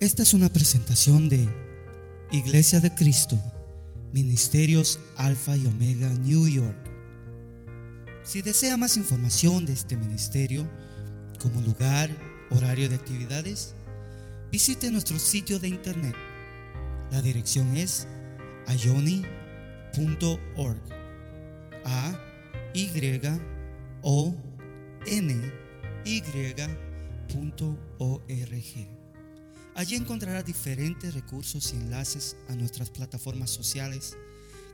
Esta es una presentación de Iglesia de Cristo, Ministerios Alfa y Omega New York. Si desea más información de este ministerio, como lugar, horario de actividades, visite nuestro sitio de internet. La dirección es ayoni.org. A Y O N. Allí encontrará diferentes recursos y enlaces a nuestras plataformas sociales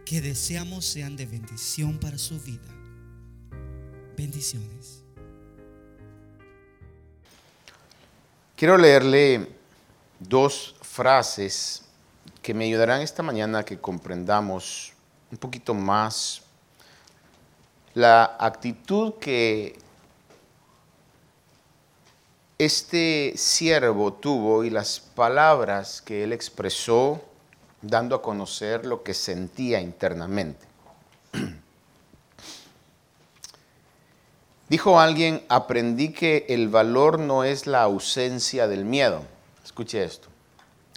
que deseamos sean de bendición para su vida. Bendiciones. Quiero leerle dos frases que me ayudarán esta mañana a que comprendamos un poquito más la actitud que este siervo tuvo y las palabras que él expresó dando a conocer lo que sentía internamente. Dijo alguien, aprendí que el valor no es la ausencia del miedo. Escuche esto.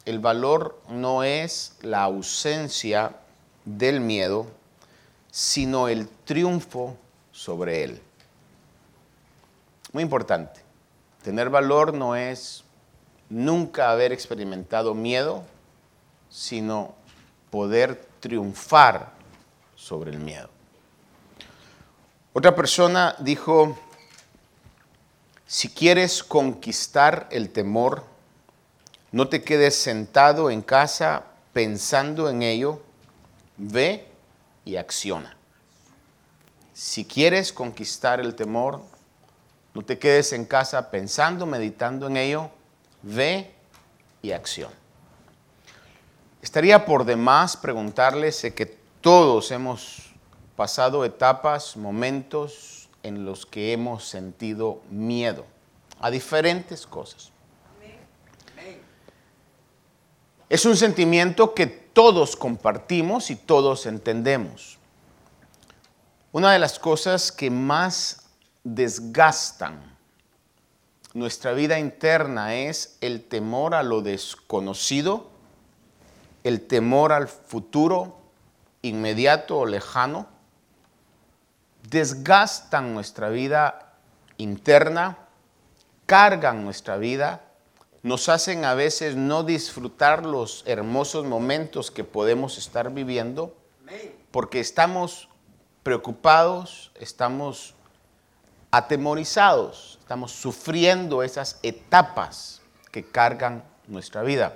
El valor no es la ausencia del miedo, sino el triunfo sobre él. Muy importante. Tener valor no es nunca haber experimentado miedo, sino poder triunfar sobre el miedo. Otra persona dijo, si quieres conquistar el temor, no te quedes sentado en casa pensando en ello, ve y acciona. Si quieres conquistar el temor, no te quedes en casa pensando, meditando en ello. Ve y acción. Estaría por demás preguntarles, que todos hemos pasado etapas, momentos en los que hemos sentido miedo a diferentes cosas. Es un sentimiento que todos compartimos y todos entendemos. Una de las cosas que más desgastan. Nuestra vida interna es el temor a lo desconocido, el temor al futuro inmediato o lejano, desgastan nuestra vida interna, cargan nuestra vida, nos hacen a veces no disfrutar los hermosos momentos que podemos estar viviendo, porque estamos preocupados, estamos atemorizados, estamos sufriendo esas etapas que cargan nuestra vida.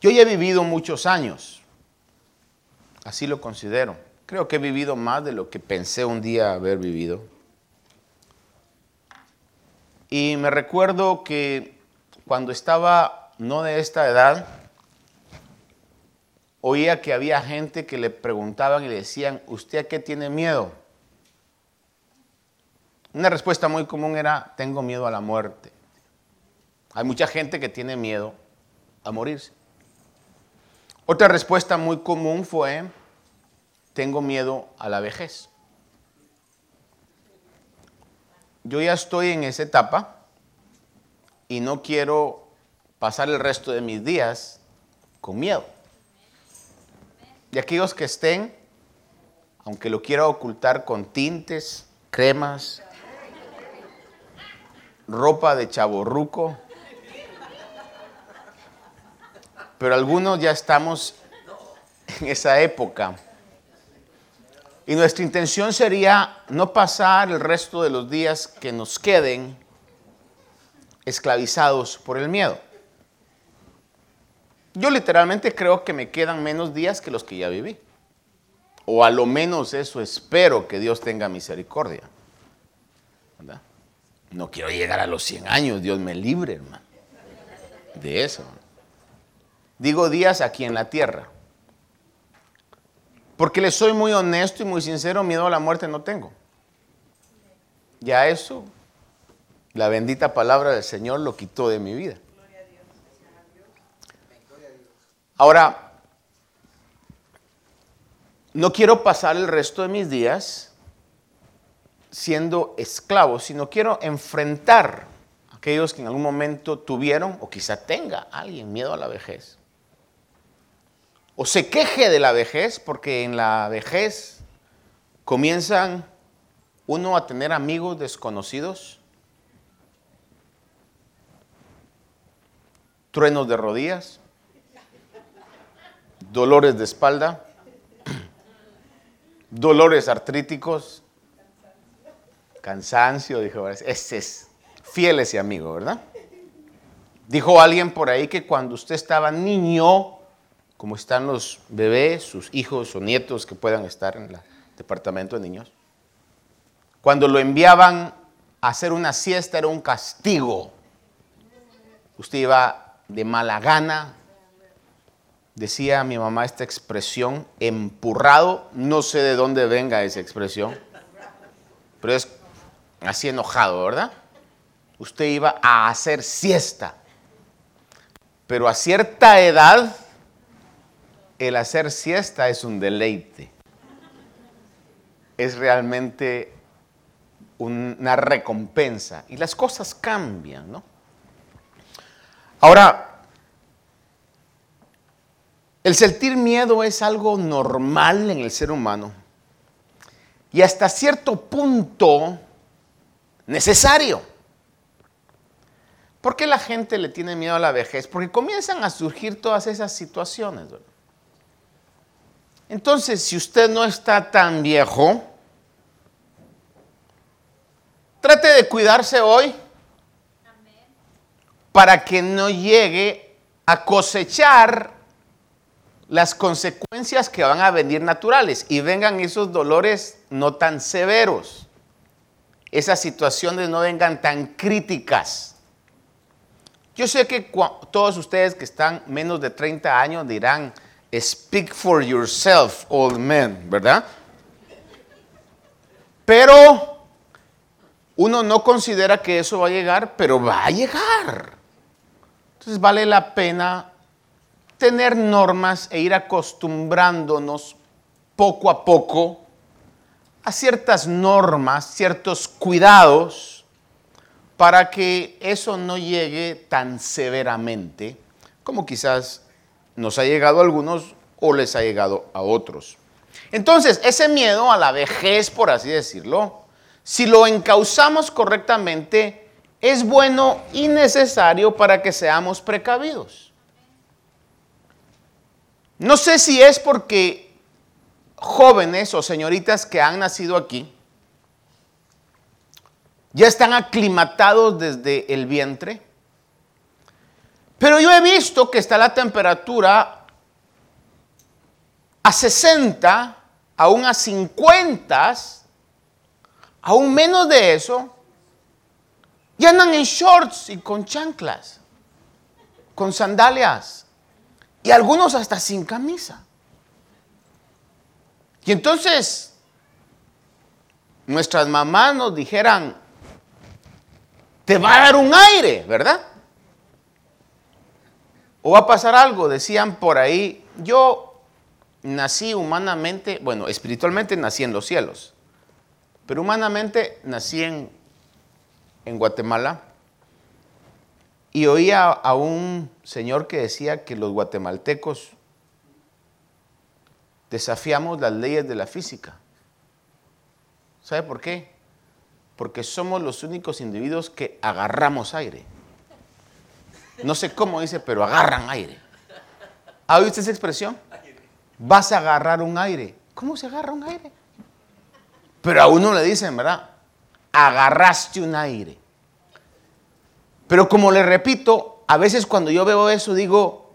Yo ya he vivido muchos años, así lo considero. Creo que he vivido más de lo que pensé un día haber vivido. Y me recuerdo que cuando estaba no de esta edad, oía que había gente que le preguntaban y le decían, ¿usted a qué tiene miedo? Una respuesta muy común era, tengo miedo a la muerte. Hay mucha gente que tiene miedo a morirse. Otra respuesta muy común fue, tengo miedo a la vejez. Yo ya estoy en esa etapa y no quiero pasar el resto de mis días con miedo. Y aquellos que estén, aunque lo quiera ocultar con tintes, cremas, ropa de chaborruco, pero algunos ya estamos en esa época. Y nuestra intención sería no pasar el resto de los días que nos queden esclavizados por el miedo. Yo literalmente creo que me quedan menos días que los que ya viví. O a lo menos eso espero que Dios tenga misericordia. No quiero llegar a los 100 años, Dios me libre, hermano. De eso. Digo días aquí en la tierra. Porque le soy muy honesto y muy sincero, miedo a la muerte no tengo. Ya eso, la bendita palabra del Señor lo quitó de mi vida. Ahora, no quiero pasar el resto de mis días siendo esclavo, sino quiero enfrentar aquellos que en algún momento tuvieron o quizá tenga alguien miedo a la vejez. O se queje de la vejez porque en la vejez comienzan uno a tener amigos desconocidos, truenos de rodillas, dolores de espalda, dolores artríticos, cansancio, dijo, ese es fiel ese amigo, ¿verdad? Dijo alguien por ahí que cuando usted estaba niño, como están los bebés, sus hijos o nietos que puedan estar en el departamento de niños, cuando lo enviaban a hacer una siesta era un castigo. Usted iba de mala gana, decía mi mamá esta expresión, empurrado, no sé de dónde venga esa expresión, pero es así enojado, ¿verdad? Usted iba a hacer siesta, pero a cierta edad el hacer siesta es un deleite, es realmente una recompensa y las cosas cambian, ¿no? Ahora, el sentir miedo es algo normal en el ser humano y hasta cierto punto necesario. ¿Por qué la gente le tiene miedo a la vejez? Porque comienzan a surgir todas esas situaciones. Entonces, si usted no está tan viejo, trate de cuidarse hoy para que no llegue a cosechar las consecuencias que van a venir naturales y vengan esos dolores no tan severos, esas situaciones no vengan tan críticas. Yo sé que todos ustedes que están menos de 30 años dirán, speak for yourself, old man, ¿verdad? Pero uno no considera que eso va a llegar, pero va a llegar. Entonces vale la pena tener normas e ir acostumbrándonos poco a poco a ciertas normas, ciertos cuidados, para que eso no llegue tan severamente como quizás nos ha llegado a algunos o les ha llegado a otros. Entonces, ese miedo a la vejez, por así decirlo, si lo encauzamos correctamente, es bueno y necesario para que seamos precavidos. No sé si es porque jóvenes o señoritas que han nacido aquí ya están aclimatados desde el vientre, pero yo he visto que está la temperatura a 60, aún a 50, aún menos de eso, y andan en shorts y con chanclas, con sandalias. Y algunos hasta sin camisa. Y entonces nuestras mamás nos dijeran, te va a dar un aire, ¿verdad? O va a pasar algo, decían por ahí, yo nací humanamente, bueno, espiritualmente nací en los cielos, pero humanamente nací en, en Guatemala y oía a un señor que decía que los guatemaltecos desafiamos las leyes de la física. ¿Sabe por qué? Porque somos los únicos individuos que agarramos aire. No sé cómo dice, pero agarran aire. ¿Ha oído usted esa expresión? Vas a agarrar un aire. ¿Cómo se agarra un aire? Pero a uno le dicen, ¿verdad? Agarraste un aire. Pero como le repito, a veces cuando yo veo eso digo,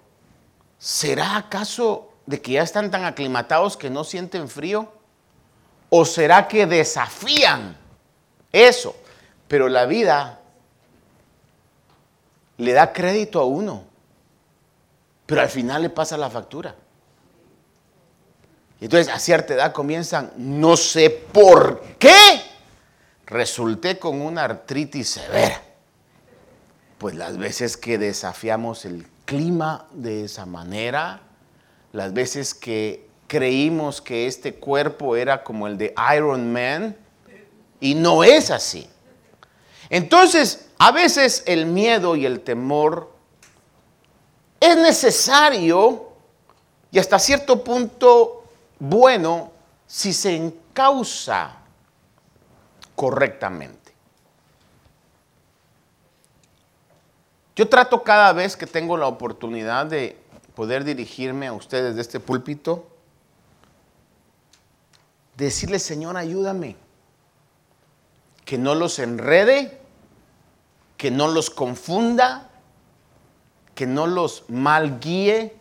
¿será acaso de que ya están tan aclimatados que no sienten frío? ¿O será que desafían eso? Pero la vida le da crédito a uno, pero al final le pasa la factura. Entonces a cierta edad comienzan, no sé por qué, resulté con una artritis severa pues las veces que desafiamos el clima de esa manera, las veces que creímos que este cuerpo era como el de Iron Man, y no es así. Entonces, A veces el miedo y el temor es necesario y hasta cierto punto bueno si se encausa correctamente. Yo trato cada vez que tengo la oportunidad de poder dirigirme a ustedes de este púlpito, decirle, Señor, ayúdame, que no los enrede, que no los confunda, que no los mal guíe.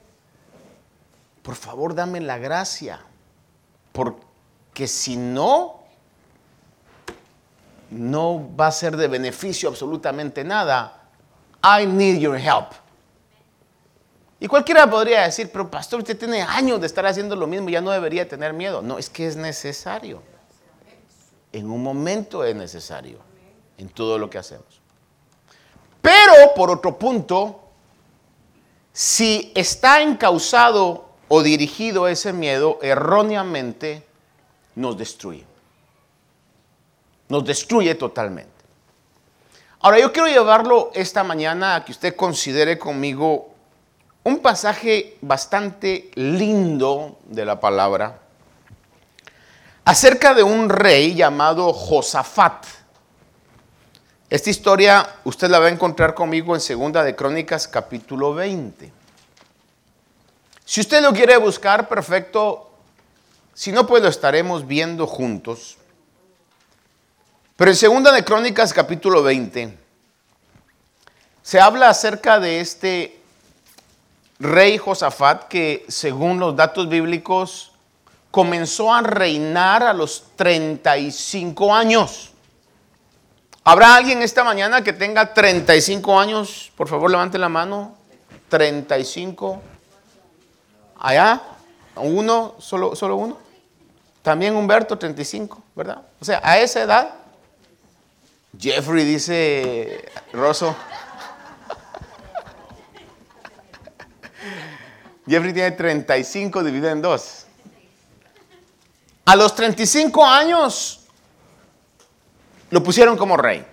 Por favor, dame la gracia, porque si no, no va a ser de beneficio absolutamente nada. I need your help. Y cualquiera podría decir, pero pastor, usted tiene años de estar haciendo lo mismo, ya no debería tener miedo. No, es que es necesario. En un momento es necesario en todo lo que hacemos. Pero, por otro punto, si está encausado o dirigido ese miedo, erróneamente nos destruye. Nos destruye totalmente. Ahora, yo quiero llevarlo esta mañana a que usted considere conmigo un pasaje bastante lindo de la palabra acerca de un rey llamado Josafat. Esta historia usted la va a encontrar conmigo en Segunda de Crónicas capítulo 20. Si usted lo quiere buscar, perfecto. Si no, pues lo estaremos viendo juntos. Pero en Segunda de Crónicas capítulo 20 se habla acerca de este rey Josafat que según los datos bíblicos comenzó a reinar a los 35 años. ¿Habrá alguien esta mañana que tenga 35 años? Por favor, levante la mano. 35. Allá, uno, solo, solo uno. También Humberto, 35, ¿verdad? O sea, a esa edad, Jeffrey dice, Rosso, Jeffrey tiene 35 dividido en 2. A los 35 años lo pusieron como rey.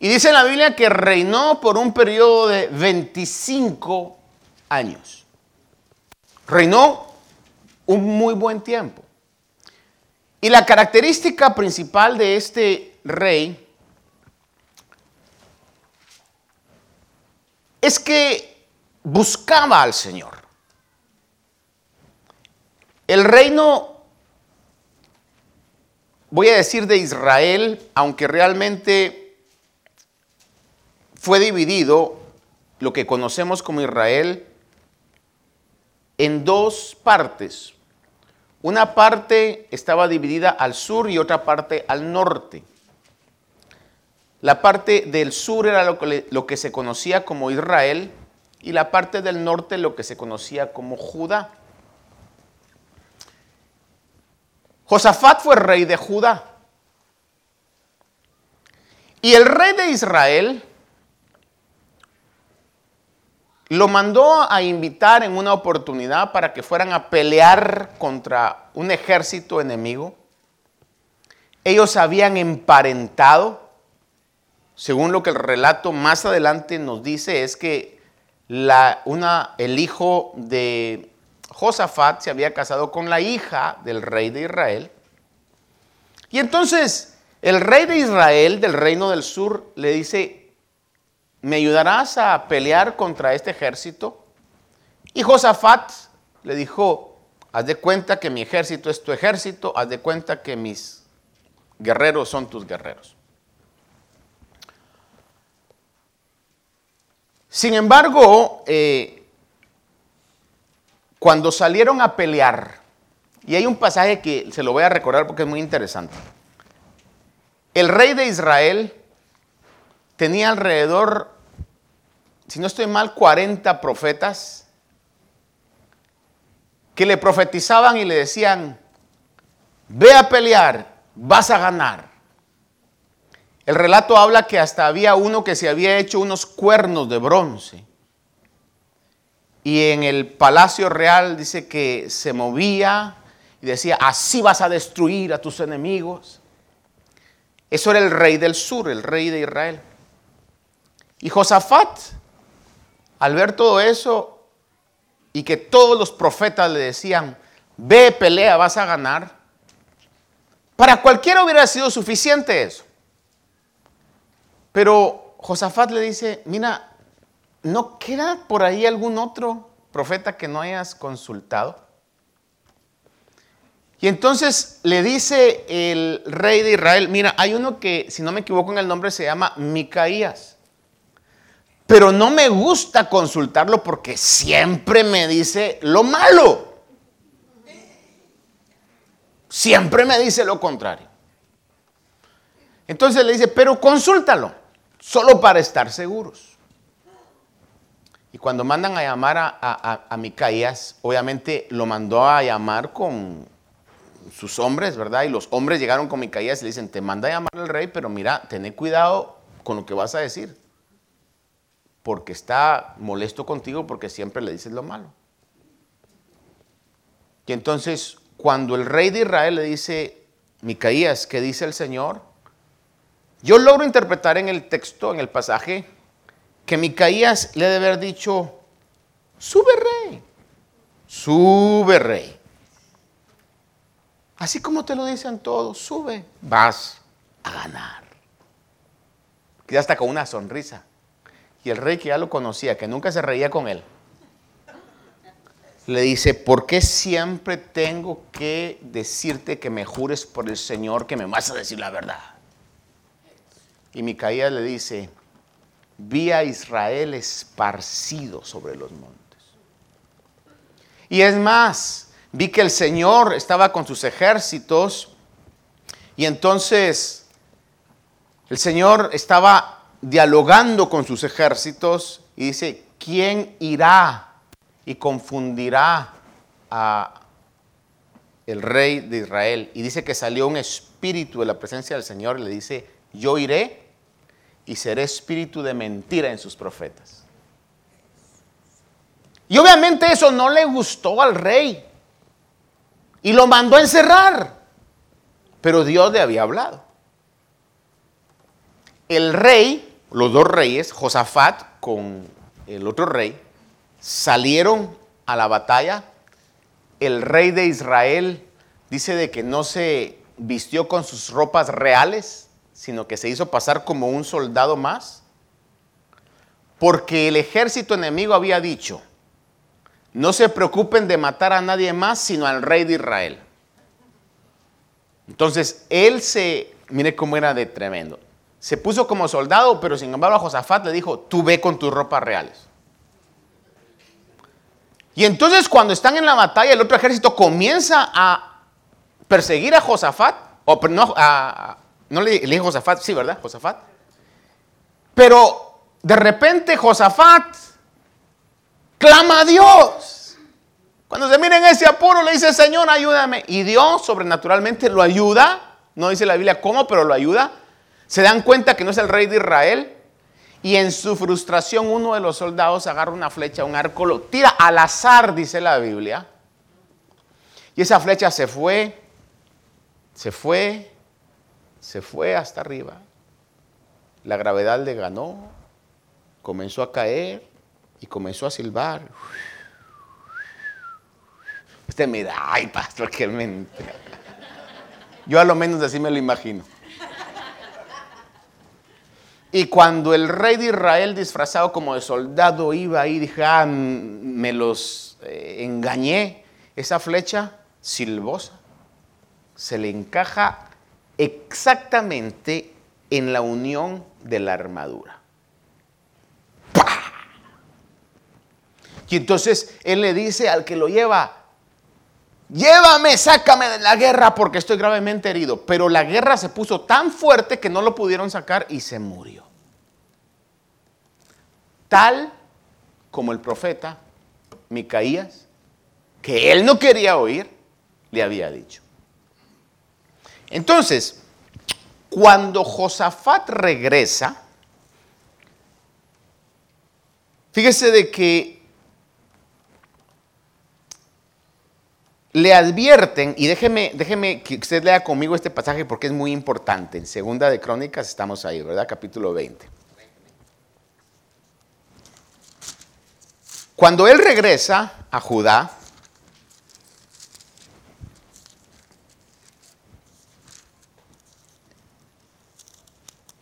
Y dice la Biblia que reinó por un periodo de 25 años. Reinó un muy buen tiempo. Y la característica principal de este rey es que buscaba al Señor. El reino, voy a decir de Israel, aunque realmente fue dividido, lo que conocemos como Israel, en dos partes. Una parte estaba dividida al sur y otra parte al norte. La parte del sur era lo que, se conocía como Israel y la parte del norte lo que se conocía como Judá. Josafat fue rey de Judá. Y el rey de Israel lo mandó a invitar en una oportunidad para que fueran a pelear contra un ejército enemigo. Ellos habían emparentado, según lo que el relato más adelante nos dice, es que el hijo de Josafat se había casado con la hija del rey de Israel. Y entonces el rey de Israel, del reino del sur, le dice, ¿me ayudarás a pelear contra este ejército? Y Josafat le dijo, haz de cuenta que mi ejército es tu ejército, haz de cuenta que mis guerreros son tus guerreros. Sin embargo, eh, cuando salieron a pelear, y hay un pasaje que se lo voy a recordar porque es muy interesante, el rey de Israel tenía alrededor, si no estoy mal, 40 profetas que le profetizaban y le decían, ve a pelear, vas a ganar. El relato habla que hasta había uno que se había hecho unos cuernos de bronce. Y en el palacio real dice que se movía y decía, así vas a destruir a tus enemigos. Eso era el rey del sur, el rey de Israel. Y Josafat, al ver todo eso y que todos los profetas le decían, ve, pelea, vas a ganar, para cualquiera hubiera sido suficiente eso. Pero Josafat le dice, mira, ¿no queda por ahí algún otro profeta que no hayas consultado? Y entonces le dice el rey de Israel, mira, hay uno que, si no me equivoco en el nombre, se llama Micaías. Pero no me gusta consultarlo porque siempre me dice lo malo. Siempre me dice lo contrario. Entonces le dice, pero consúltalo, solo para estar seguros. Y cuando mandan a llamar a, a, Micaías, obviamente lo mandó a llamar con sus hombres, ¿verdad? Y los hombres llegaron con Micaías y le dicen, te manda a llamar al rey, pero mira, ten cuidado con lo que vas a decir. Porque está molesto contigo porque siempre le dices lo malo. Y entonces cuando el rey de Israel le dice, Micaías, ¿qué dice el Señor? Yo logro interpretar en el texto, en el pasaje, que Micaías le debe haber dicho, sube rey, sube rey. Así como te lo dicen todos, sube, vas a ganar. Ya está con una sonrisa. Y el rey que ya lo conocía, que nunca se reía con él, le dice, ¿por qué siempre tengo que decirte que me jures por el Señor que me vas a decir la verdad? Y Micaías le dice, vi a Israel esparcido sobre los montes. Y es más, vi que el Señor estaba con sus ejércitos y entonces el Señor estaba dialogando con sus ejércitos y dice, ¿quién irá y confundirá a el rey de Israel. Y dice que salió un espíritu de la presencia del Señor y le dice, yo iré y seré espíritu de mentira en sus profetas. Y obviamente eso no le gustó al rey y lo mandó a encerrar. Pero Dios le había hablado. El rey, los dos reyes, Josafat con el otro rey, salieron a la batalla. El rey de Israel dice de que no se vistió con sus ropas reales, sino que se hizo pasar como un soldado más, porque el ejército enemigo había dicho, no se preocupen de matar a nadie más, sino al rey de Israel. Entonces, él se, mire cómo era de tremendo, se puso como soldado, pero sin embargo a Josafat le dijo, tú ve con tus ropas reales. Y entonces cuando están en la batalla, el otro ejército comienza a perseguir a Josafat, o no, no le, dije Josafat, sí, ¿verdad? Josafat. Pero de repente Josafat clama a Dios. Cuando se mira en ese apuro, le dice, Señor, ayúdame. Y Dios sobrenaturalmente lo ayuda. No dice la Biblia cómo, pero lo ayuda. Se dan cuenta que no es el rey de Israel. Y en su frustración uno de los soldados agarra una flecha, un arco, lo tira al azar, dice la Biblia. Y esa flecha se fue, se fue, se fue hasta arriba. La gravedad le ganó, comenzó a caer y comenzó a silbar. Usted mira, ay pastor, qué mente. Yo a lo menos así me lo imagino. Y cuando el rey de Israel disfrazado como de soldado iba ahí, dije, ah, me los eh, engañé, esa flecha silbosa se le encaja exactamente en la unión de la armadura. Y entonces él le dice al que lo lleva, llévame, sácame de la guerra porque estoy gravemente herido. Pero la guerra se puso tan fuerte que no lo pudieron sacar y se murió. Tal como el profeta Micaías, que él no quería oír, le había dicho. Entonces, cuando Josafat regresa, fíjese de que le advierten, y déjeme, déjeme que usted lea conmigo este pasaje porque es muy importante. En Segunda de Crónicas estamos ahí, ¿verdad? Capítulo 20. Cuando él regresa a Judá,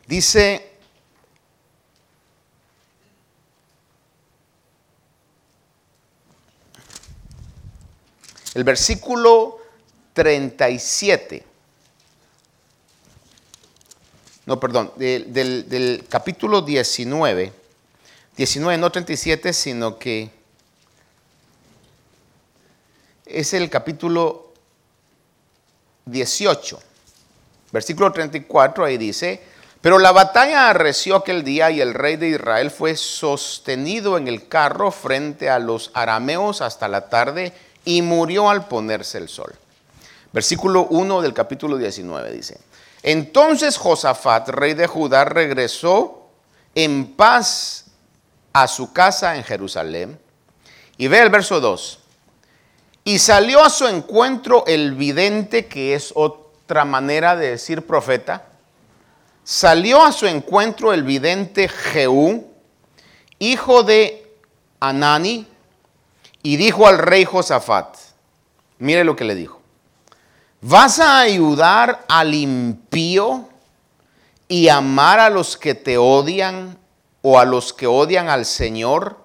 dice El versículo 37. No, perdón, del, capítulo 19. 19, no 37, sino que es el capítulo 18. Versículo 34, ahí dice, pero la batalla arreció aquel día y el rey de Israel fue sostenido en el carro frente a los arameos hasta la tarde y murió al ponerse el sol. Versículo 1 del capítulo 19 dice, entonces Josafat, rey de Judá, regresó en paz a su casa en Jerusalén. Y ve el verso 2. Y salió a su encuentro el vidente, que es otra manera de decir profeta. Salió a su encuentro el vidente Jehú, hijo de Anani, y dijo al rey Josafat, mire lo que le dijo, ¿vas a ayudar al impío y amar a los que te odian o a los que odian al Señor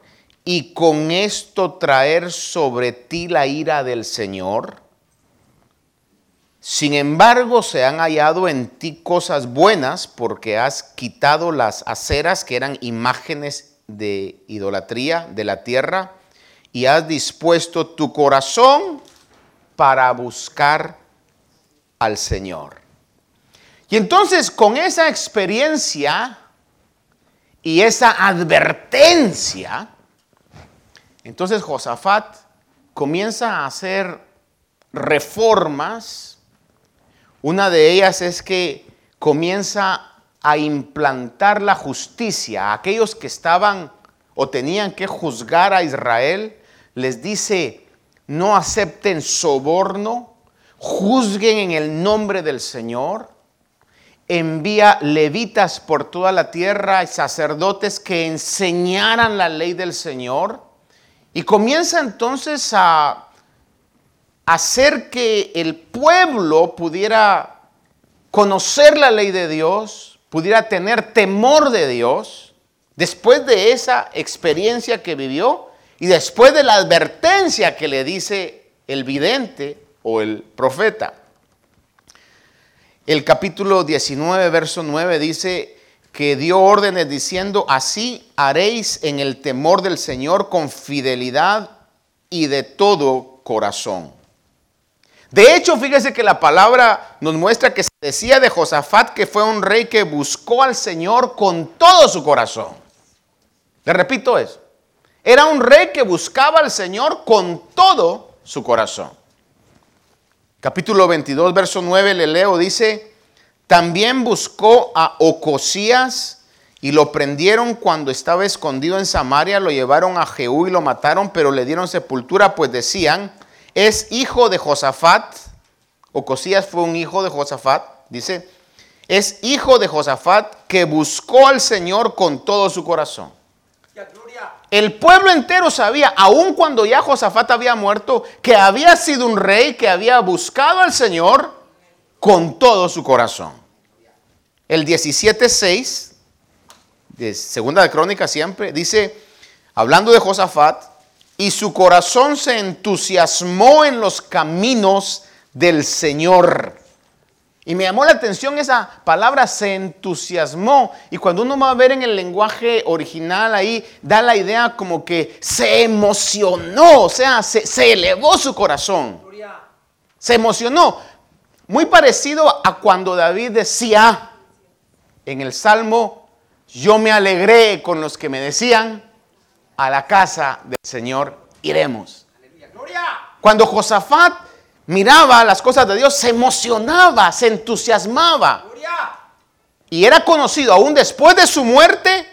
y con esto traer sobre ti la ira del Señor? Sin embargo, se han hallado en ti cosas buenas porque has quitado las aceras que eran imágenes de idolatría de la tierra y has dispuesto tu corazón para buscar al Señor. Y entonces con esa experiencia y esa advertencia, entonces Josafat comienza a hacer reformas. Una de ellas es que comienza a implantar la justicia a aquellos que estaban o tenían que juzgar a Israel les dice, no acepten soborno, juzguen en el nombre del Señor. Envía levitas por toda la tierra y sacerdotes que enseñaran la ley del Señor. Y comienza entonces a hacer que el pueblo pudiera conocer la ley de Dios, pudiera tener temor de Dios, después de esa experiencia que vivió y después de la advertencia que le dice el vidente o el profeta. El capítulo 19, verso 9 dice que dio órdenes diciendo, así haréis en el temor del Señor con fidelidad y de todo corazón. De hecho, fíjese que la palabra nos muestra que se decía de Josafat que fue un rey que buscó al Señor con todo su corazón. Le repito eso. Era un rey que buscaba al Señor con todo su corazón. Capítulo 22, verso 9, le leo, dice, también buscó a Ocosías y lo prendieron cuando estaba escondido en Samaria, lo llevaron a Jehú y lo mataron, pero le dieron sepultura, pues decían, es hijo de Josafat. Ocosías fue un hijo de Josafat, dice, es hijo de Josafat que buscó al Señor con todo su corazón. El pueblo entero sabía, aun cuando ya Josafat había muerto, que había sido un rey que había buscado al Señor con todo su corazón. El 17.6 de Segunda de Crónica siempre dice, hablando de Josafat, y su corazón se entusiasmó en los caminos del Señor. Y me llamó la atención esa palabra, se entusiasmó. Y cuando uno va a ver en el lenguaje original ahí, da la idea como que se emocionó, o sea, se, elevó su corazón. Se emocionó. Muy parecido a cuando David decía en el Salmo, yo me alegré con los que me decían, a la casa del Señor iremos. Cuando Josafat miraba las cosas de Dios, se emocionaba, se entusiasmaba. Y era conocido aún después de su muerte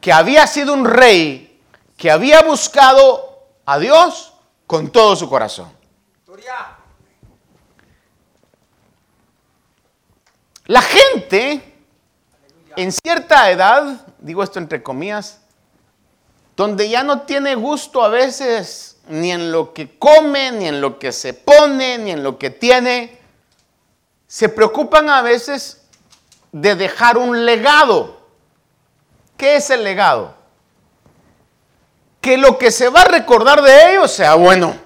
que había sido un rey que había buscado a Dios con todo su corazón. La gente en cierta edad, digo esto entre comillas, donde ya no tiene gusto a veces ni en lo que come, ni en lo que se pone, ni en lo que tiene, se preocupan a veces de dejar un legado. ¿Qué es el legado? Que lo que se va a recordar de ellos sea bueno.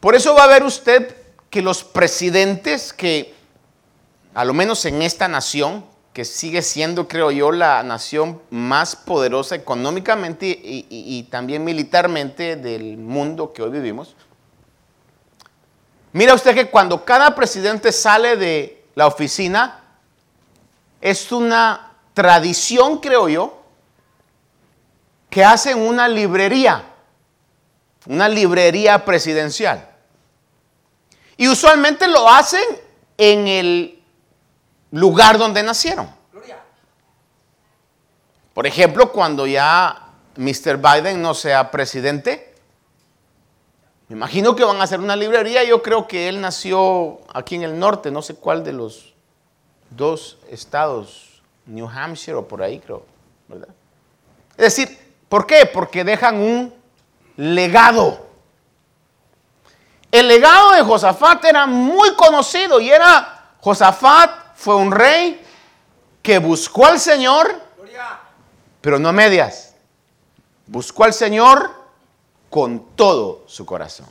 Por eso va a ver usted que los presidentes que, a lo menos en esta nación, que sigue siendo, creo yo, la nación más poderosa económicamente y, también militarmente del mundo que hoy vivimos. Mira usted que cuando cada presidente sale de la oficina, es una tradición, creo yo, que hacen una librería, una librería presidencial. Y usualmente lo hacen en el lugar donde nacieron. Por ejemplo, cuando ya Mr. Biden no sea presidente, me imagino que van a hacer una librería. Yo creo que él nació aquí en el norte, no sé cuál de los dos estados, New Hampshire o por ahí, creo, ¿verdad? Es decir, ¿por qué? Porque dejan un legado. El legado de Josafat era muy conocido y era Josafat fue un rey que buscó al Señor, pero no a medias. Buscó al Señor con todo su corazón.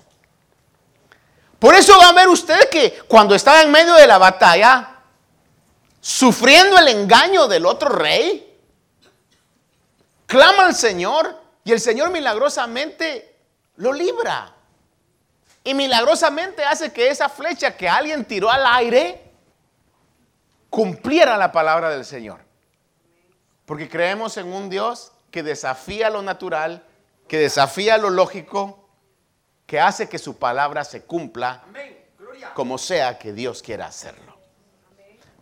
Por eso va a ver usted que cuando estaba en medio de la batalla, sufriendo el engaño del otro rey, clama al Señor y el Señor milagrosamente lo libra. Y milagrosamente hace que esa flecha que alguien tiró al aire cumpliera la palabra del Señor. Porque creemos en un Dios que desafía lo natural, que desafía lo lógico, que hace que su palabra se cumpla como sea que Dios quiera hacerlo.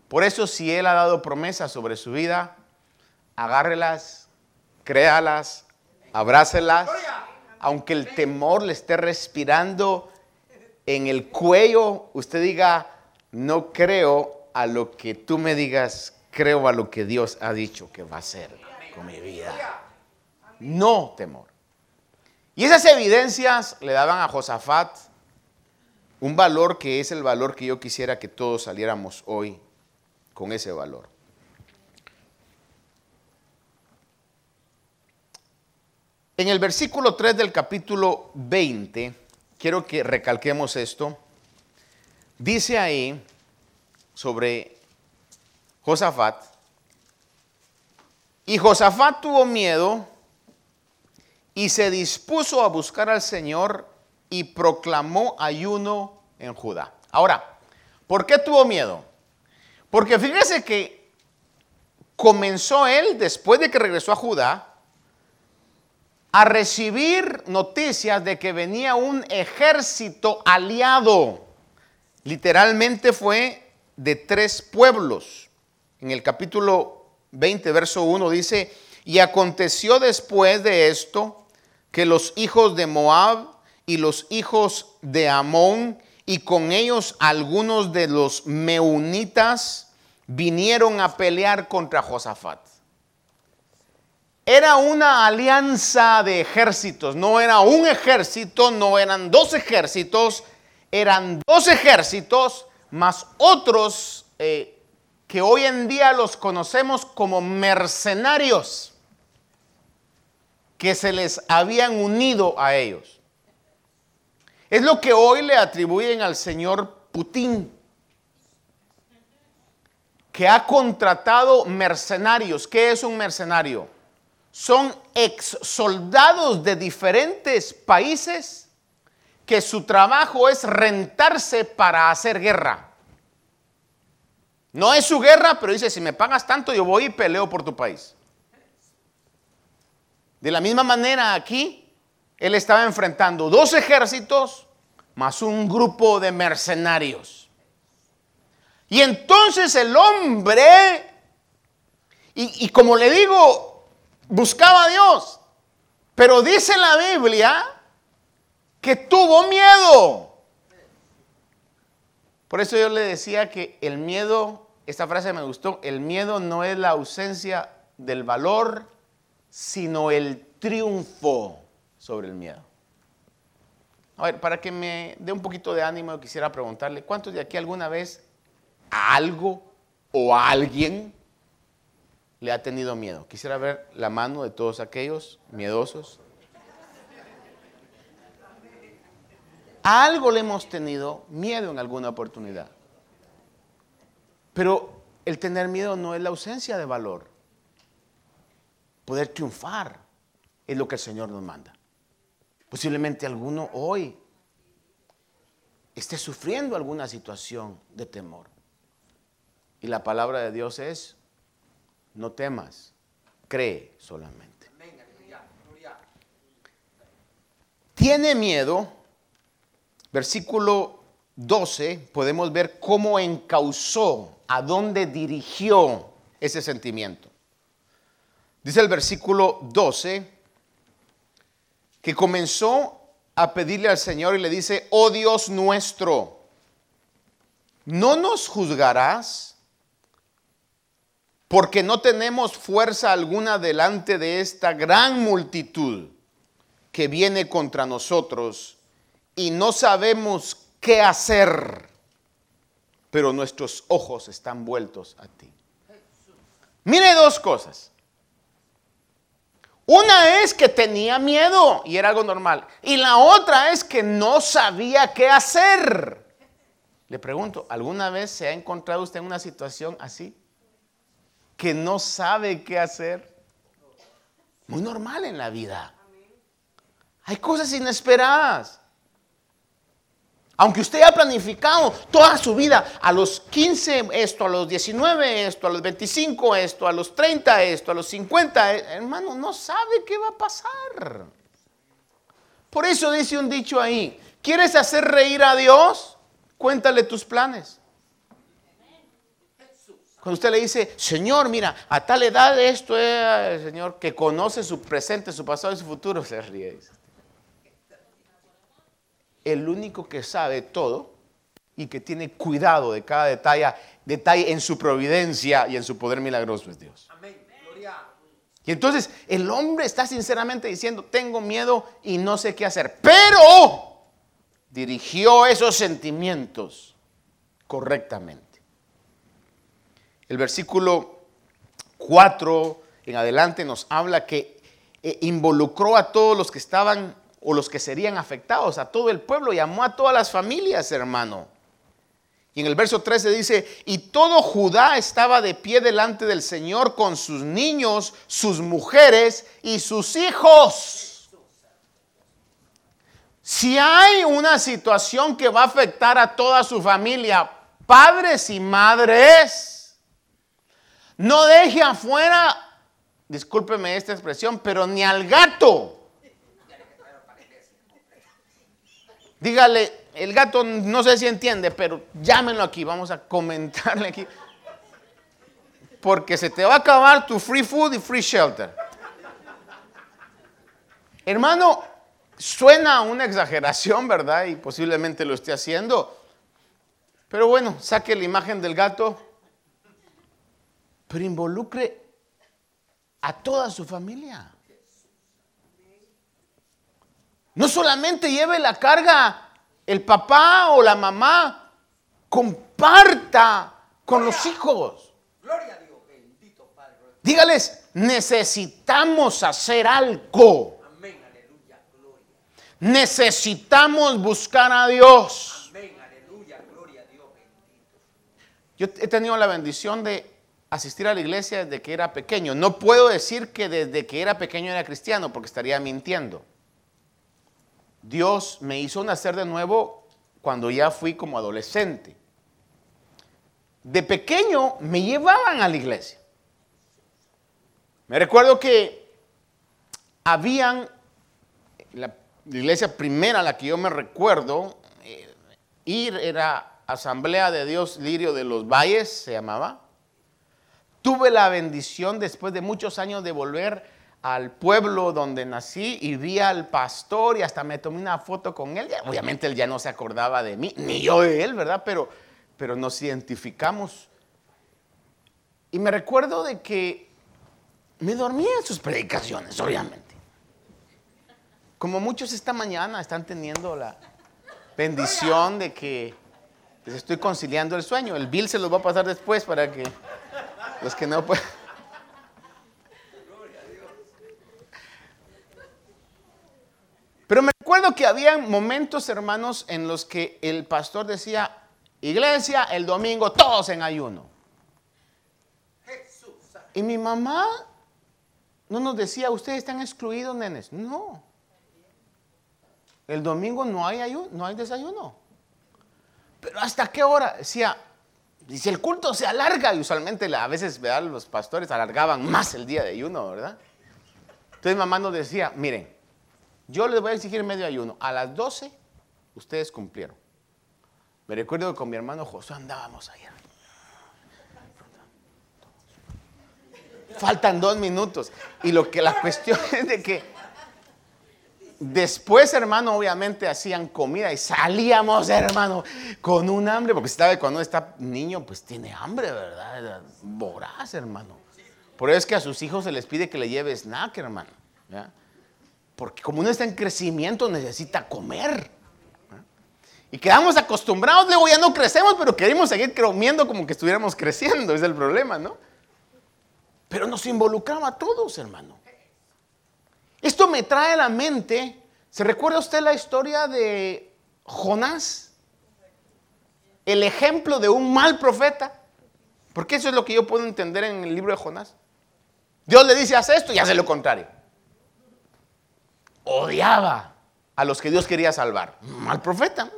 Por eso si Él ha dado promesas sobre su vida, agárrelas, créalas, abrácelas, aunque el temor le esté respirando en el cuello, usted diga, no creo a lo que tú me digas, creo a lo que Dios ha dicho que va a hacer con mi vida. No temor. Y esas evidencias le daban a Josafat un valor que es el valor que yo quisiera que todos saliéramos hoy con ese valor. En el versículo 3 del capítulo 20, quiero que recalquemos esto. Dice ahí, sobre Josafat. Y Josafat tuvo miedo y se dispuso a buscar al Señor y proclamó ayuno en Judá. Ahora, ¿por qué tuvo miedo? Porque fíjese que comenzó él, después de que regresó a Judá, a recibir noticias de que venía un ejército aliado. Literalmente fue de tres pueblos. En el capítulo 20, verso 1 dice, y aconteció después de esto que los hijos de Moab y los hijos de Amón y con ellos algunos de los meunitas vinieron a pelear contra Josafat. Era una alianza de ejércitos, no era un ejército, no eran dos ejércitos, eran dos ejércitos más otros eh, que hoy en día los conocemos como mercenarios, que se les habían unido a ellos. Es lo que hoy le atribuyen al señor Putin, que ha contratado mercenarios. ¿Qué es un mercenario? Son ex soldados de diferentes países que su trabajo es rentarse para hacer guerra. No es su guerra, pero dice, si me pagas tanto, yo voy y peleo por tu país. De la misma manera aquí, él estaba enfrentando dos ejércitos más un grupo de mercenarios. Y entonces el hombre, y, y como le digo, buscaba a Dios. Pero dice la Biblia que tuvo miedo. Por eso yo le decía que el miedo, esta frase me gustó, el miedo no es la ausencia del valor, sino el triunfo sobre el miedo. A ver, para que me dé un poquito de ánimo, quisiera preguntarle, ¿cuántos de aquí alguna vez a algo o a alguien le ha tenido miedo? Quisiera ver la mano de todos aquellos miedosos. A algo le hemos tenido miedo en alguna oportunidad. Pero el tener miedo no es la ausencia de valor. Poder triunfar es lo que el Señor nos manda. Posiblemente alguno hoy esté sufriendo alguna situación de temor. Y la palabra de Dios es, no temas, cree solamente. Tiene miedo, versículo 12, podemos ver cómo encausó, a dónde dirigió ese sentimiento. Dice el versículo 12, que comenzó a pedirle al Señor y le dice, oh Dios nuestro, ¿no nos juzgarás? Porque no tenemos fuerza alguna delante de esta gran multitud que viene contra nosotros y no sabemos qué hacer, pero nuestros ojos están vueltos a ti. Mire dos cosas. Una es que tenía miedo y era algo normal. Y la otra es que no sabía qué hacer. Le pregunto, ¿alguna vez se ha encontrado usted en una situación así? Que no sabe qué hacer. Muy normal en la vida. Hay cosas inesperadas. Aunque usted haya planificado toda su vida, a los 15 esto, a los 19 esto, a los 25 esto, a los 30 esto, a los 50, eh, hermano, no sabe qué va a pasar. Por eso dice un dicho ahí, ¿quieres hacer reír a Dios? Cuéntale tus planes. Cuando usted le dice, Señor, mira, a tal edad esto es, Señor, que conoce su presente, su pasado y su futuro, se ríe el único que sabe todo y que tiene cuidado de cada detalle, detalle en su providencia y en su poder milagroso es Dios. Amén. Y entonces el hombre está sinceramente diciendo, tengo miedo y no sé qué hacer. Pero dirigió esos sentimientos correctamente. El versículo 4 en adelante nos habla que eh, involucró a todos los que estaban o los que serían afectados, a todo el pueblo, llamó a todas las familias, hermano. Y en el verso 13 dice, y todo Judá estaba de pie delante del Señor con sus niños, sus mujeres y sus hijos. Si hay una situación que va a afectar a toda su familia, padres y madres, no deje afuera, discúlpeme esta expresión, pero ni al gato. Dígale, el gato no sé si entiende, pero llámenlo aquí, vamos a comentarle aquí. Porque se te va a acabar tu free food y free shelter. Hermano, suena una exageración, ¿verdad? Y posiblemente lo esté haciendo. Pero bueno, saque la imagen del gato, pero involucre a toda su familia. No solamente lleve la carga el papá o la mamá, comparta con los hijos. Gloria a Dios, bendito Padre. Dígales, necesitamos hacer algo. Amén, aleluya, gloria. Necesitamos buscar a Dios. Amén, aleluya, gloria a Dios, bendito. Yo he tenido la bendición de asistir a la iglesia desde que era pequeño. No puedo decir que desde que era pequeño era cristiano porque estaría mintiendo. Dios me hizo nacer de nuevo cuando ya fui como adolescente. De pequeño me llevaban a la iglesia. Me recuerdo que habían, la, iglesia primera a la que yo me recuerdo, eh, ir era Asamblea de Dios Lirio de los Valles, se llamaba. Tuve la bendición después de muchos años de volver al pueblo donde nací y vi al pastor y hasta me tomé una foto con él. Obviamente él ya no se acordaba de mí, ni yo de él, ¿verdad? Pero, pero nos identificamos. Y me recuerdo de que me dormía en sus predicaciones, obviamente. Como muchos esta mañana están teniendo la bendición de que les estoy conciliando el sueño. El bill se los va a pasar después para que los que no pueden. Pero me que había momentos, hermanos, en los que el pastor decía, iglesia, el domingo todos en ayuno. Y mi mamá no nos decía, ustedes están excluidos, nenes. No. El domingo no hay ayuno, no hay desayuno. Pero ¿hasta qué hora? Decía, y si el culto se alarga, y usualmente a veces los pastores alargaban más el día de ayuno, ¿verdad? Entonces mamá nos decía, miren, yo les voy a exigir medio ayuno. A las 12 ustedes cumplieron. Me recuerdo que con mi hermano José andábamos allá. Faltan dos minutos. Y lo que la cuestión es de que después, hermano, obviamente hacían comida y salíamos, hermano, con un hambre, porque sabe cuando está niño, pues tiene hambre, ¿verdad? Voraz, hermano. Por eso es que a sus hijos se les pide que le lleve snack, hermano. ¿ya? Porque como uno está en crecimiento, necesita comer. Y quedamos acostumbrados, luego ya no crecemos, pero queremos seguir comiendo como que estuviéramos creciendo, es el problema, ¿no? Pero nos involucraba a todos, hermano. Esto me trae a la mente, ¿se recuerda usted la historia de Jonás? El ejemplo de un mal profeta. Porque eso es lo que yo puedo entender en el libro de Jonás. Dios le dice, haz esto y hace lo contrario odiaba a los que Dios quería salvar. Mal profeta.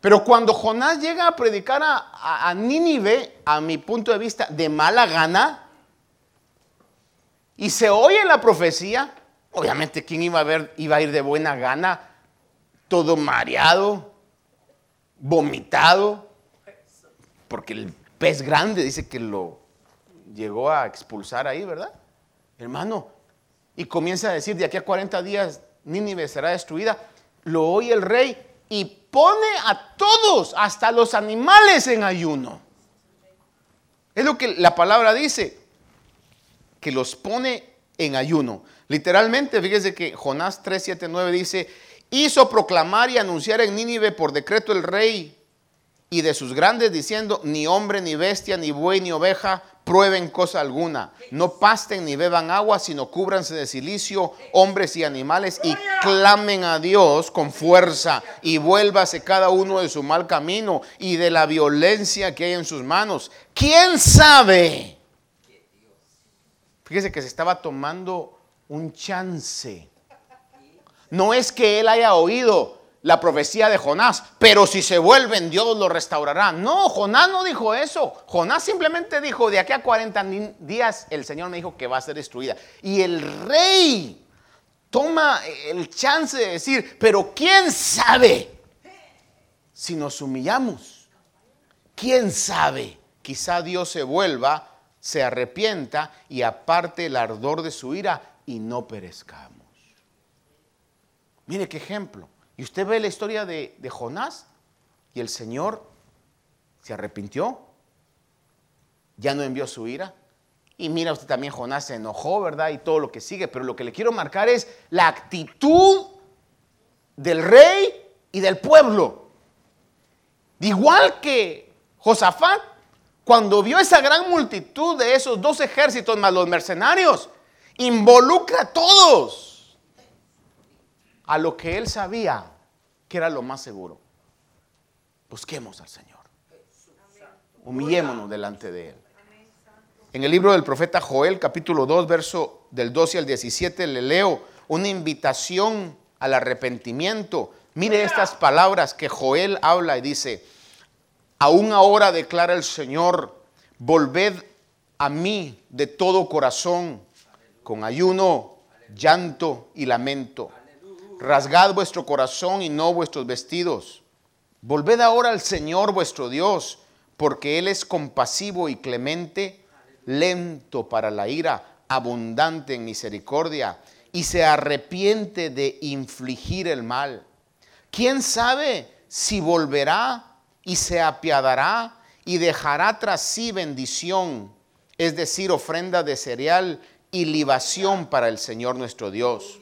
Pero cuando Jonás llega a predicar a, Nínive, a mi punto de vista, de mala gana, y se oye la profecía, obviamente, ¿quién iba a ver? Iba a ir de buena gana, todo mareado, vomitado, porque el pez grande dice que lo llegó a expulsar ahí, ¿verdad? Hermano, y comienza a decir, de aquí a 40 días Nínive será destruida, lo oye el rey y pone a todos, hasta los animales en ayuno. Es lo que la palabra dice, que los pone en ayuno. Literalmente, fíjese que Jonás 3, 7, 9 dice, hizo proclamar y anunciar en Nínive por decreto el rey y de sus grandes diciendo, ni hombre, ni bestia, ni buey, ni oveja prueben cosa alguna, no pasten ni beban agua, sino cúbranse de silicio hombres y animales y clamen a Dios con fuerza y vuélvase cada uno de su mal camino y de la violencia que hay en sus manos. ¿Quién sabe? Fíjese que se estaba tomando un chance. No es que él haya oído, la profecía de Jonás, pero si se vuelven, Dios lo restaurará. No, Jonás no dijo eso. Jonás simplemente dijo, de aquí a 40 días el Señor me dijo que va a ser destruida. Y el rey toma el chance de decir, pero ¿quién sabe si nos humillamos? ¿Quién sabe? Quizá Dios se vuelva, se arrepienta y aparte el ardor de su ira y no perezcamos. Mire qué ejemplo. Y usted ve la historia de, Jonás y el Señor se arrepintió, ya no envió su ira. Y mira usted también, Jonás se enojó, ¿verdad? Y todo lo que sigue. Pero lo que le quiero marcar es la actitud del rey y del pueblo. Igual que Josafat, cuando vio esa gran multitud de esos dos ejércitos más los mercenarios, involucra a todos a lo que él sabía que era lo más seguro. Busquemos al Señor. Humillémonos delante de Él. En el libro del profeta Joel, capítulo 2, verso del 12 al 17, le leo una invitación al arrepentimiento. Mire estas palabras que Joel habla y dice, aún ahora declara el Señor, volved a mí de todo corazón, con ayuno, llanto y lamento rasgad vuestro corazón y no vuestros vestidos. Volved ahora al Señor vuestro Dios, porque Él es compasivo y clemente, lento para la ira, abundante en misericordia y se arrepiente de infligir el mal. ¿Quién sabe si volverá y se apiadará y dejará tras sí bendición, es decir, ofrenda de cereal y libación para el Señor nuestro Dios?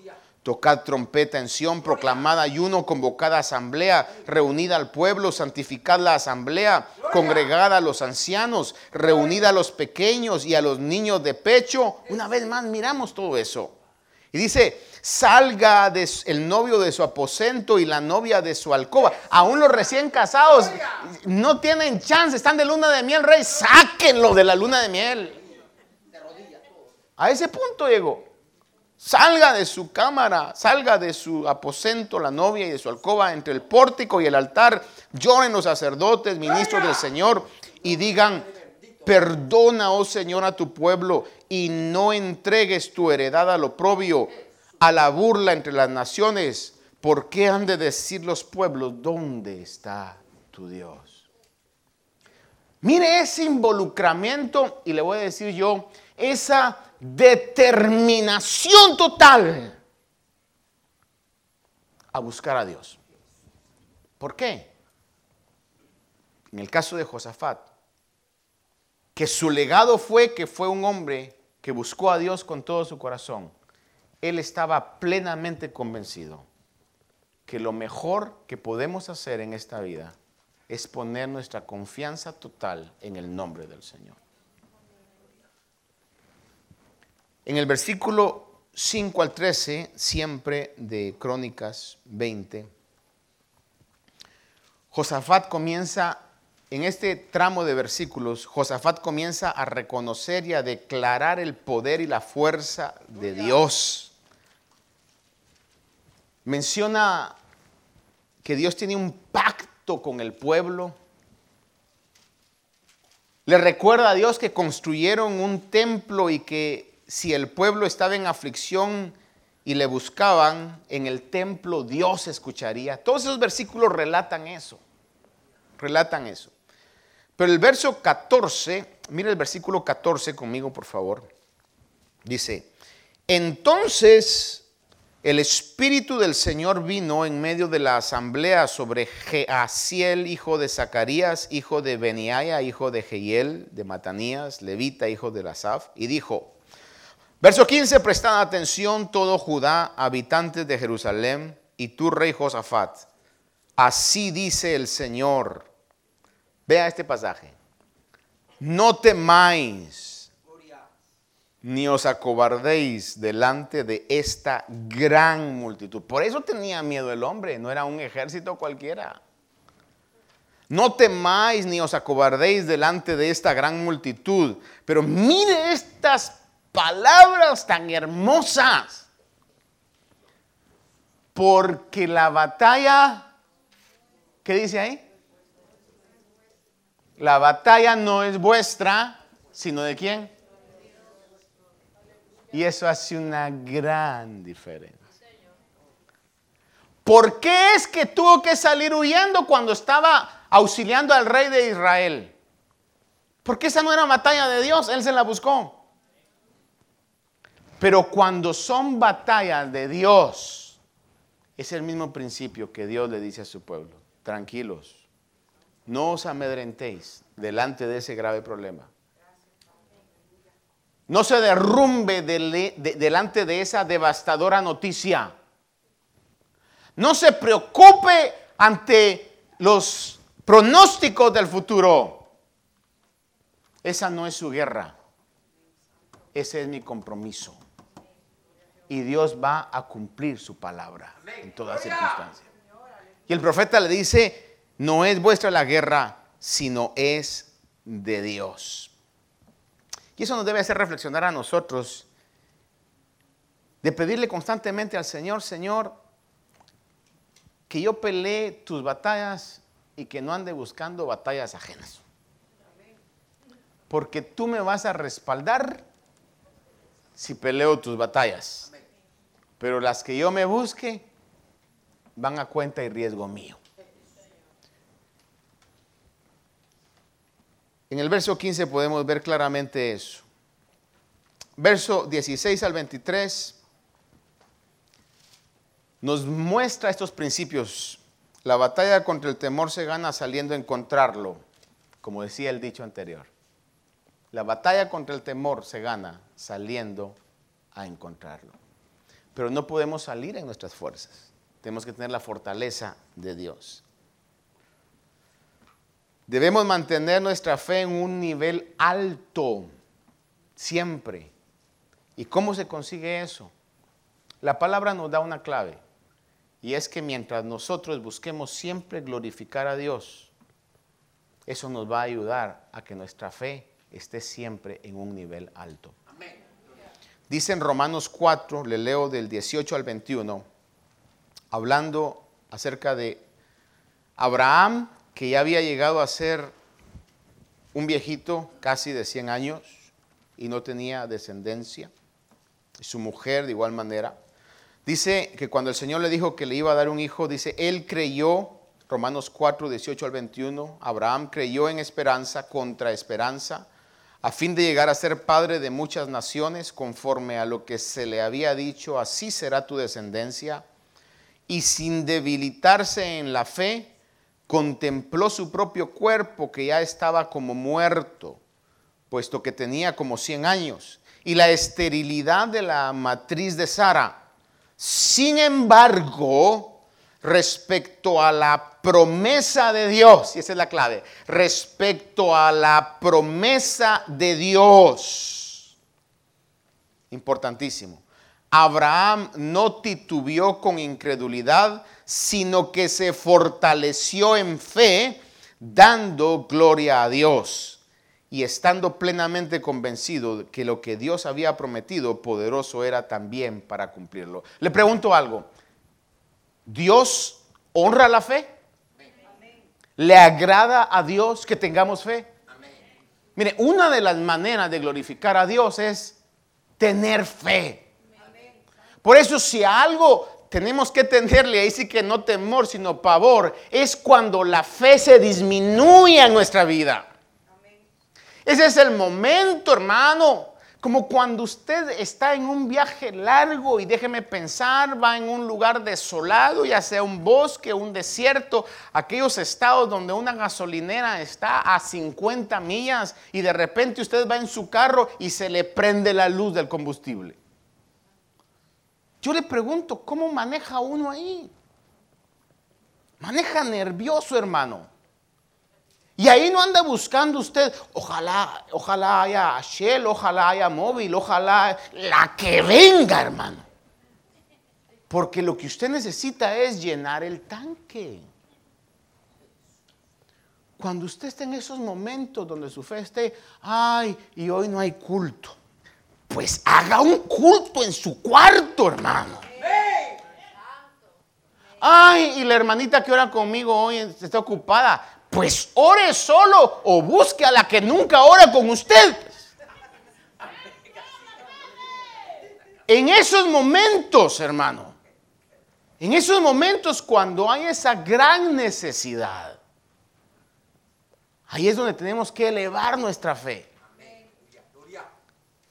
Tocad trompeta en Sión, proclamad ayuno, convocada asamblea, reunida al pueblo, santificad la asamblea, congregada a los ancianos, reunida a los pequeños y a los niños de pecho. Una vez más miramos todo eso. Y dice, salga el novio de su aposento y la novia de su alcoba. Aún los recién casados no tienen chance, están de luna de miel, rey, sáquenlo de la luna de miel. A ese punto llegó. Salga de su cámara, salga de su aposento, la novia y de su alcoba, entre el pórtico y el altar. Lloren los sacerdotes, ministros del Señor, y digan, perdona, oh Señor, a tu pueblo, y no entregues tu heredad al oprobio, a la burla entre las naciones. ¿Por qué han de decir los pueblos, ¿dónde está tu Dios? Mire ese involucramiento, y le voy a decir yo, esa determinación total a buscar a Dios. ¿Por qué? En el caso de Josafat, que su legado fue que fue un hombre que buscó a Dios con todo su corazón. Él estaba plenamente convencido que lo mejor que podemos hacer en esta vida es poner nuestra confianza total en el nombre del Señor. En el versículo 5 al 13, siempre de Crónicas 20, Josafat comienza, en este tramo de versículos, Josafat comienza a reconocer y a declarar el poder y la fuerza de Dios. Menciona que Dios tiene un pacto con el pueblo. Le recuerda a Dios que construyeron un templo y que si el pueblo estaba en aflicción y le buscaban en el templo, Dios escucharía. Todos esos versículos relatan eso. Relatan eso. Pero el verso 14, mire el versículo 14 conmigo, por favor. Dice, entonces el Espíritu del Señor vino en medio de la asamblea sobre Jeasiel, hijo de Zacarías, hijo de Beniaya, hijo de Jehiel, de Matanías, levita, hijo de Asaf, y dijo, Verso 15, prestad atención todo Judá, habitantes de Jerusalén, y tú, rey Josafat. Así dice el Señor. Vea este pasaje. No temáis, ni os acobardéis delante de esta gran multitud. Por eso tenía miedo el hombre, no era un ejército cualquiera. No temáis ni os acobardéis delante de esta gran multitud. Pero mire estas palabras tan hermosas. Porque la batalla, ¿qué dice ahí? La batalla no es vuestra, sino de quién. Y eso hace una gran diferencia. ¿Por qué es que tuvo que salir huyendo cuando estaba auxiliando al rey de Israel? Porque esa no era batalla de Dios, él se la buscó. Pero cuando son batallas de Dios, es el mismo principio que Dios le dice a su pueblo. Tranquilos, no os amedrentéis delante de ese grave problema. No se derrumbe delante de esa devastadora noticia. No se preocupe ante los pronósticos del futuro. Esa no es su guerra. Ese es mi compromiso y Dios va a cumplir su palabra en toda circunstancia. Y el profeta le dice, no es vuestra la guerra, sino es de Dios. Y eso nos debe hacer reflexionar a nosotros de pedirle constantemente al Señor, Señor, que yo pelee tus batallas y que no ande buscando batallas ajenas. Porque tú me vas a respaldar si peleo tus batallas. Pero las que yo me busque van a cuenta y riesgo mío. En el verso 15 podemos ver claramente eso. verso 16 al 23, nos muestra estos principios. La batalla contra el temor se gana saliendo a encontrarlo, como decía el dicho anterior. La batalla contra el temor se gana saliendo a encontrarlo. Pero no podemos salir en nuestras fuerzas. Tenemos que tener la fortaleza de Dios. Debemos mantener nuestra fe en un nivel alto, siempre. ¿Y cómo se consigue eso? La palabra nos da una clave. Y es que mientras nosotros busquemos siempre glorificar a Dios, eso nos va a ayudar a que nuestra fe esté siempre en un nivel alto. Dice en Romanos 4, le leo del 18 al 21, hablando acerca de Abraham que ya había llegado a ser un viejito casi de 100 años y no tenía descendencia. Su mujer de igual manera. Dice que cuando el Señor le dijo que le iba a dar un hijo, dice, él creyó, Romanos 4, 18 al 21, Abraham creyó en esperanza contra esperanza, a fin de llegar a ser padre de muchas naciones, conforme a lo que se le había dicho, así será tu descendencia. Y sin debilitarse en la fe, contempló su propio cuerpo que ya estaba como muerto, puesto que tenía como 100 años, y la esterilidad de la matriz de Sara. Sin embargo, respecto a la promesa de Dios, y esa es la clave, respecto a la promesa de Dios, importantísimo, Abraham no titubeó con incredulidad, sino que se fortaleció en fe, dando gloria a Dios y estando plenamente convencido que lo que Dios había prometido, poderoso era también para cumplirlo. Le pregunto algo, ¿Dios honra la fe? ¿Le agrada a Dios que tengamos fe? Mire, una de las maneras de glorificar a Dios es tener fe. Por eso si algo tenemos que tenerle ahí sí que no temor, sino pavor, es cuando la fe se disminuye en nuestra vida. Ese es el momento, hermano. Como cuando usted está en un viaje largo y déjeme pensar, va en un lugar desolado, ya sea un bosque, un desierto, aquellos estados donde una gasolinera está a 50 millas y de repente usted va en su carro y se le prende la luz del combustible. Yo le pregunto, ¿cómo maneja uno ahí? Maneja nervioso, hermano. Y ahí no anda buscando usted, ojalá, ojalá haya Shell, ojalá haya móvil, ojalá la que venga, hermano. Porque lo que usted necesita es llenar el tanque. Cuando usted está en esos momentos donde su fe esté, ay, y hoy no hay culto pues haga un culto en su cuarto, hermano. Ay, y la hermanita que ora conmigo hoy está ocupada. Pues ore solo o busque a la que nunca ora con usted. En esos momentos, hermano, en esos momentos cuando hay esa gran necesidad, ahí es donde tenemos que elevar nuestra fe.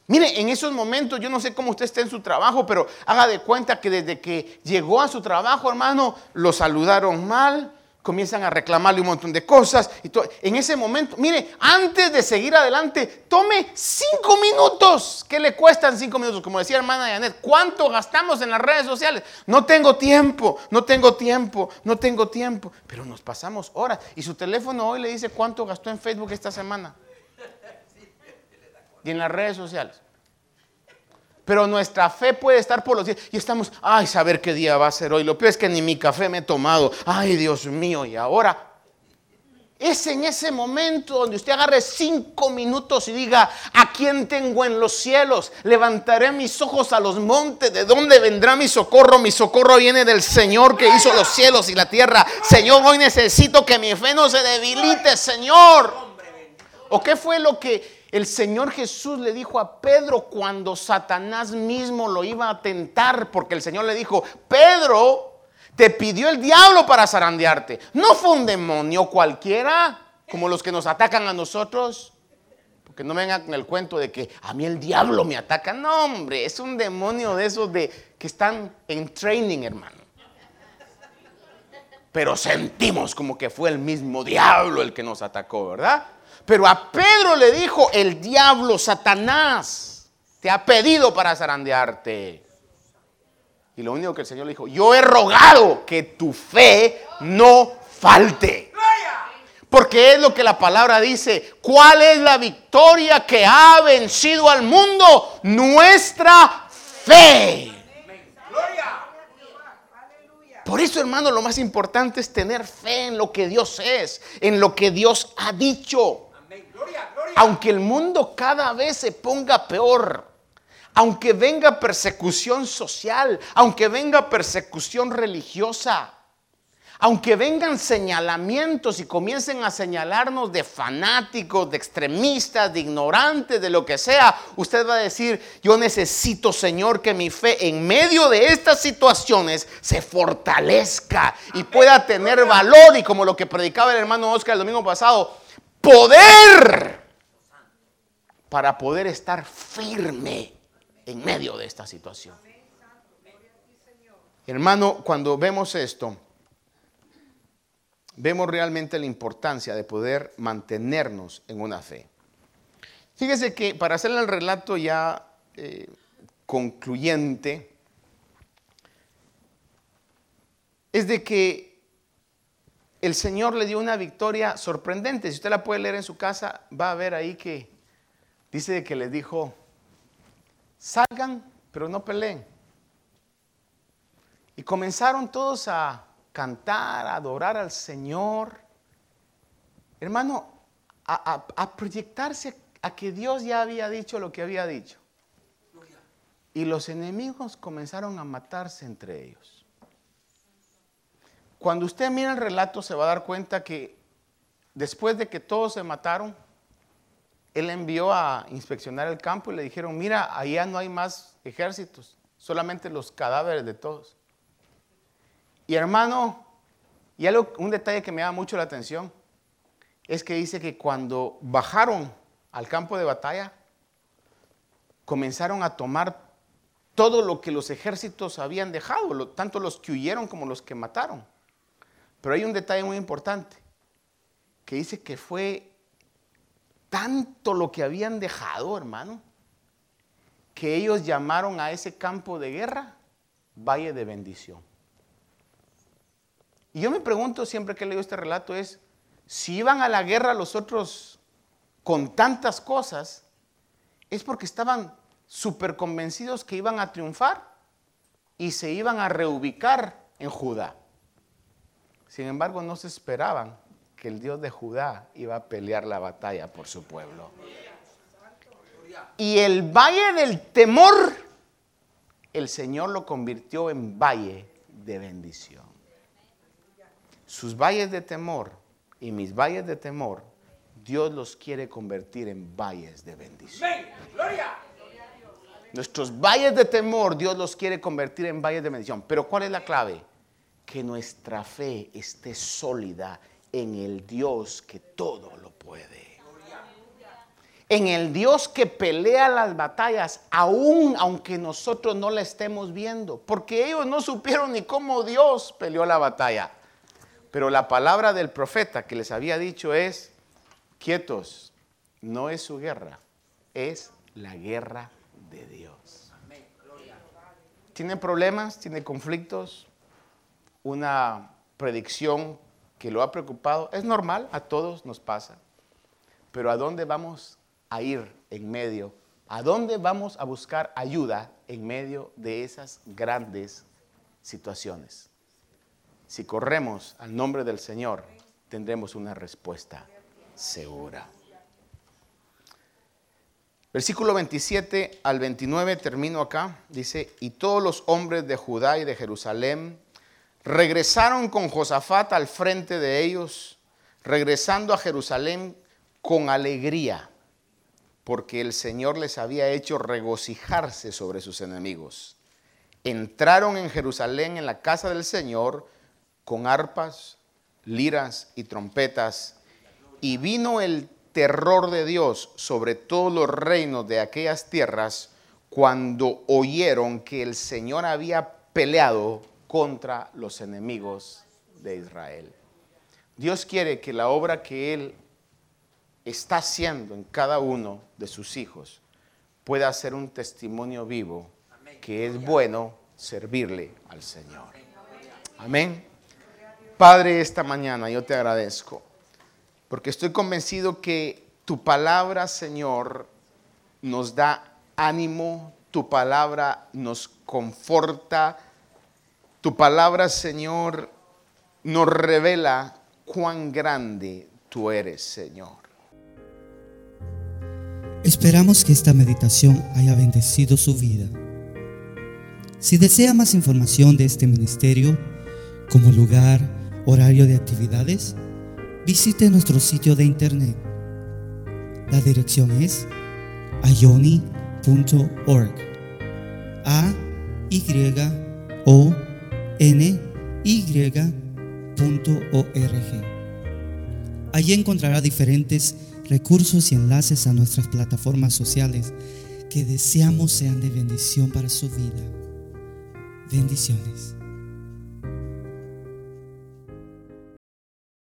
Mire, en esos momentos, yo no sé cómo usted está en su trabajo, pero haga de cuenta que desde que llegó a su trabajo, hermano, lo saludaron mal, comienzan a reclamarle un montón de cosas. Y en ese momento, mire, antes de seguir adelante, tome cinco minutos. ¿Qué le cuestan cinco minutos? Como decía hermana Janet, ¿cuánto gastamos en las redes sociales? No tengo tiempo, no tengo tiempo, no tengo tiempo. Pero nos pasamos horas. Y su teléfono hoy le dice cuánto gastó en Facebook esta semana y en las redes sociales. Pero nuestra fe puede estar por los días. Y estamos, ay, saber qué día va a ser hoy. Lo peor es que ni mi café me he tomado. Ay, Dios mío. Y ahora es en ese momento donde usted agarre cinco minutos y diga, ¿a quién tengo en los cielos? Levantaré mis ojos a los montes. ¿De dónde vendrá mi socorro? Mi socorro viene del Señor que hizo los cielos y la tierra. Señor, hoy necesito que mi fe no se debilite, Señor. ¿O qué fue lo que el Señor Jesús le dijo a Pedro cuando Satanás mismo lo iba a tentar, porque el Señor le dijo, Pedro, te pidió el diablo para zarandearte. No fue un demonio cualquiera, como los que nos atacan a nosotros. Que no vengan con el cuento de que a mí el diablo me ataca. No, hombre, es un demonio de esos de que están en training, hermano. Pero sentimos como que fue el mismo diablo el que nos atacó, ¿verdad? Pero a Pedro le dijo, el diablo, Satanás, te ha pedido para zarandearte. Y lo único que el Señor le dijo, yo he rogado que tu fe no falte. Porque es lo que la palabra dice. ¿Cuál es la victoria que ha vencido al mundo? Nuestra fe. Por eso, hermano, lo más importante es tener fe en lo que Dios es, en lo que Dios ha dicho. Aunque el mundo cada vez se ponga peor, aunque venga persecución social, aunque venga persecución religiosa, aunque vengan señalamientos y comiencen a señalarnos de fanáticos, de extremistas, de ignorantes, de lo que sea, usted va a decir, yo necesito, Señor, que mi fe en medio de estas situaciones se fortalezca y pueda tener valor. Y como lo que predicaba el hermano Oscar el domingo pasado, poder para poder estar firme en medio de esta situación. Hermano, cuando vemos esto, vemos realmente la importancia de poder mantenernos en una fe. Fíjese que para hacer el relato ya eh, concluyente, es de que el Señor le dio una victoria sorprendente. Si usted la puede leer en su casa, va a ver ahí que dice que les dijo, salgan, pero no peleen. Y comenzaron todos a cantar, a adorar al Señor. Hermano, a, proyectarse a que Dios ya había dicho lo que había dicho. Y los enemigos comenzaron a matarse entre ellos. Cuando usted mira el relato se va a dar cuenta que después de que todos se mataron, él envió a inspeccionar el campo y le dijeron, mira, allá no hay más ejércitos, solamente los cadáveres de todos. Y hermano, y algo, un detalle que me da mucho la atención es que dice que cuando bajaron al campo de batalla, comenzaron a tomar todo lo que los ejércitos habían dejado, tanto los que huyeron como los que mataron. Pero hay un detalle muy importante, que dice que fue tanto lo que habían dejado, hermano, que ellos llamaron a ese campo de guerra Valle de Bendición. Y yo me pregunto siempre que leo este relato es, si iban a la guerra los otros con tantas cosas, es porque estaban súper convencidos que iban a triunfar y se iban a reubicar en Judá. Sin embargo, no se esperaban que el Dios de Judá iba a pelear la batalla por su pueblo. Y el valle del temor, el Señor lo convirtió en valle de bendición sus valles de temor y mis valles de temor, Dios los quiere convertir en valles de bendición. Nuestros valles de temor, Dios los quiere convertir en valles de bendición. Pero ¿cuál es la clave? Que nuestra fe esté sólida en el Dios que todo lo puede. En el Dios que pelea las batallas, aún aunque nosotros no la estemos viendo. Porque ellos no supieron ni cómo Dios peleó la batalla. Pero la palabra del profeta que les había dicho es, quietos, no es su guerra, es la guerra de Dios. ¿Tiene problemas? ¿Tiene conflictos? ¿Una predicción que lo ha preocupado? Es normal, a todos nos pasa. Pero ¿a dónde vamos a ir en medio? ¿A dónde vamos a buscar ayuda en medio de esas grandes situaciones? Si corremos al nombre del Señor, tendremos una respuesta segura. Versículo 27 al 29, termino acá, dice, y todos los hombres de Judá y de Jerusalén regresaron con Josafat al frente de ellos, regresando a Jerusalén con alegría, porque el Señor les había hecho regocijarse sobre sus enemigos. Entraron en Jerusalén en la casa del Señor, con arpas, liras y trompetas. Y vino el terror de Dios sobre todos los reinos de aquellas tierras cuando oyeron que el Señor había peleado contra los enemigos de Israel. Dios quiere que la obra que Él está haciendo en cada uno de sus hijos pueda ser un testimonio vivo que es bueno servirle al Señor. Amén. Padre, esta mañana yo te agradezco porque estoy convencido que tu palabra, Señor, nos da ánimo, tu palabra nos conforta, tu palabra, Señor, nos revela cuán grande tú eres, Señor. Esperamos que esta meditación haya bendecido su vida. Si desea más información de este ministerio, como lugar, horario de actividades, visite nuestro sitio de internet. La dirección es ayoni.org. A Y O N Y.org. Allí encontrará diferentes recursos y enlaces a nuestras plataformas sociales que deseamos sean de bendición para su vida. Bendiciones.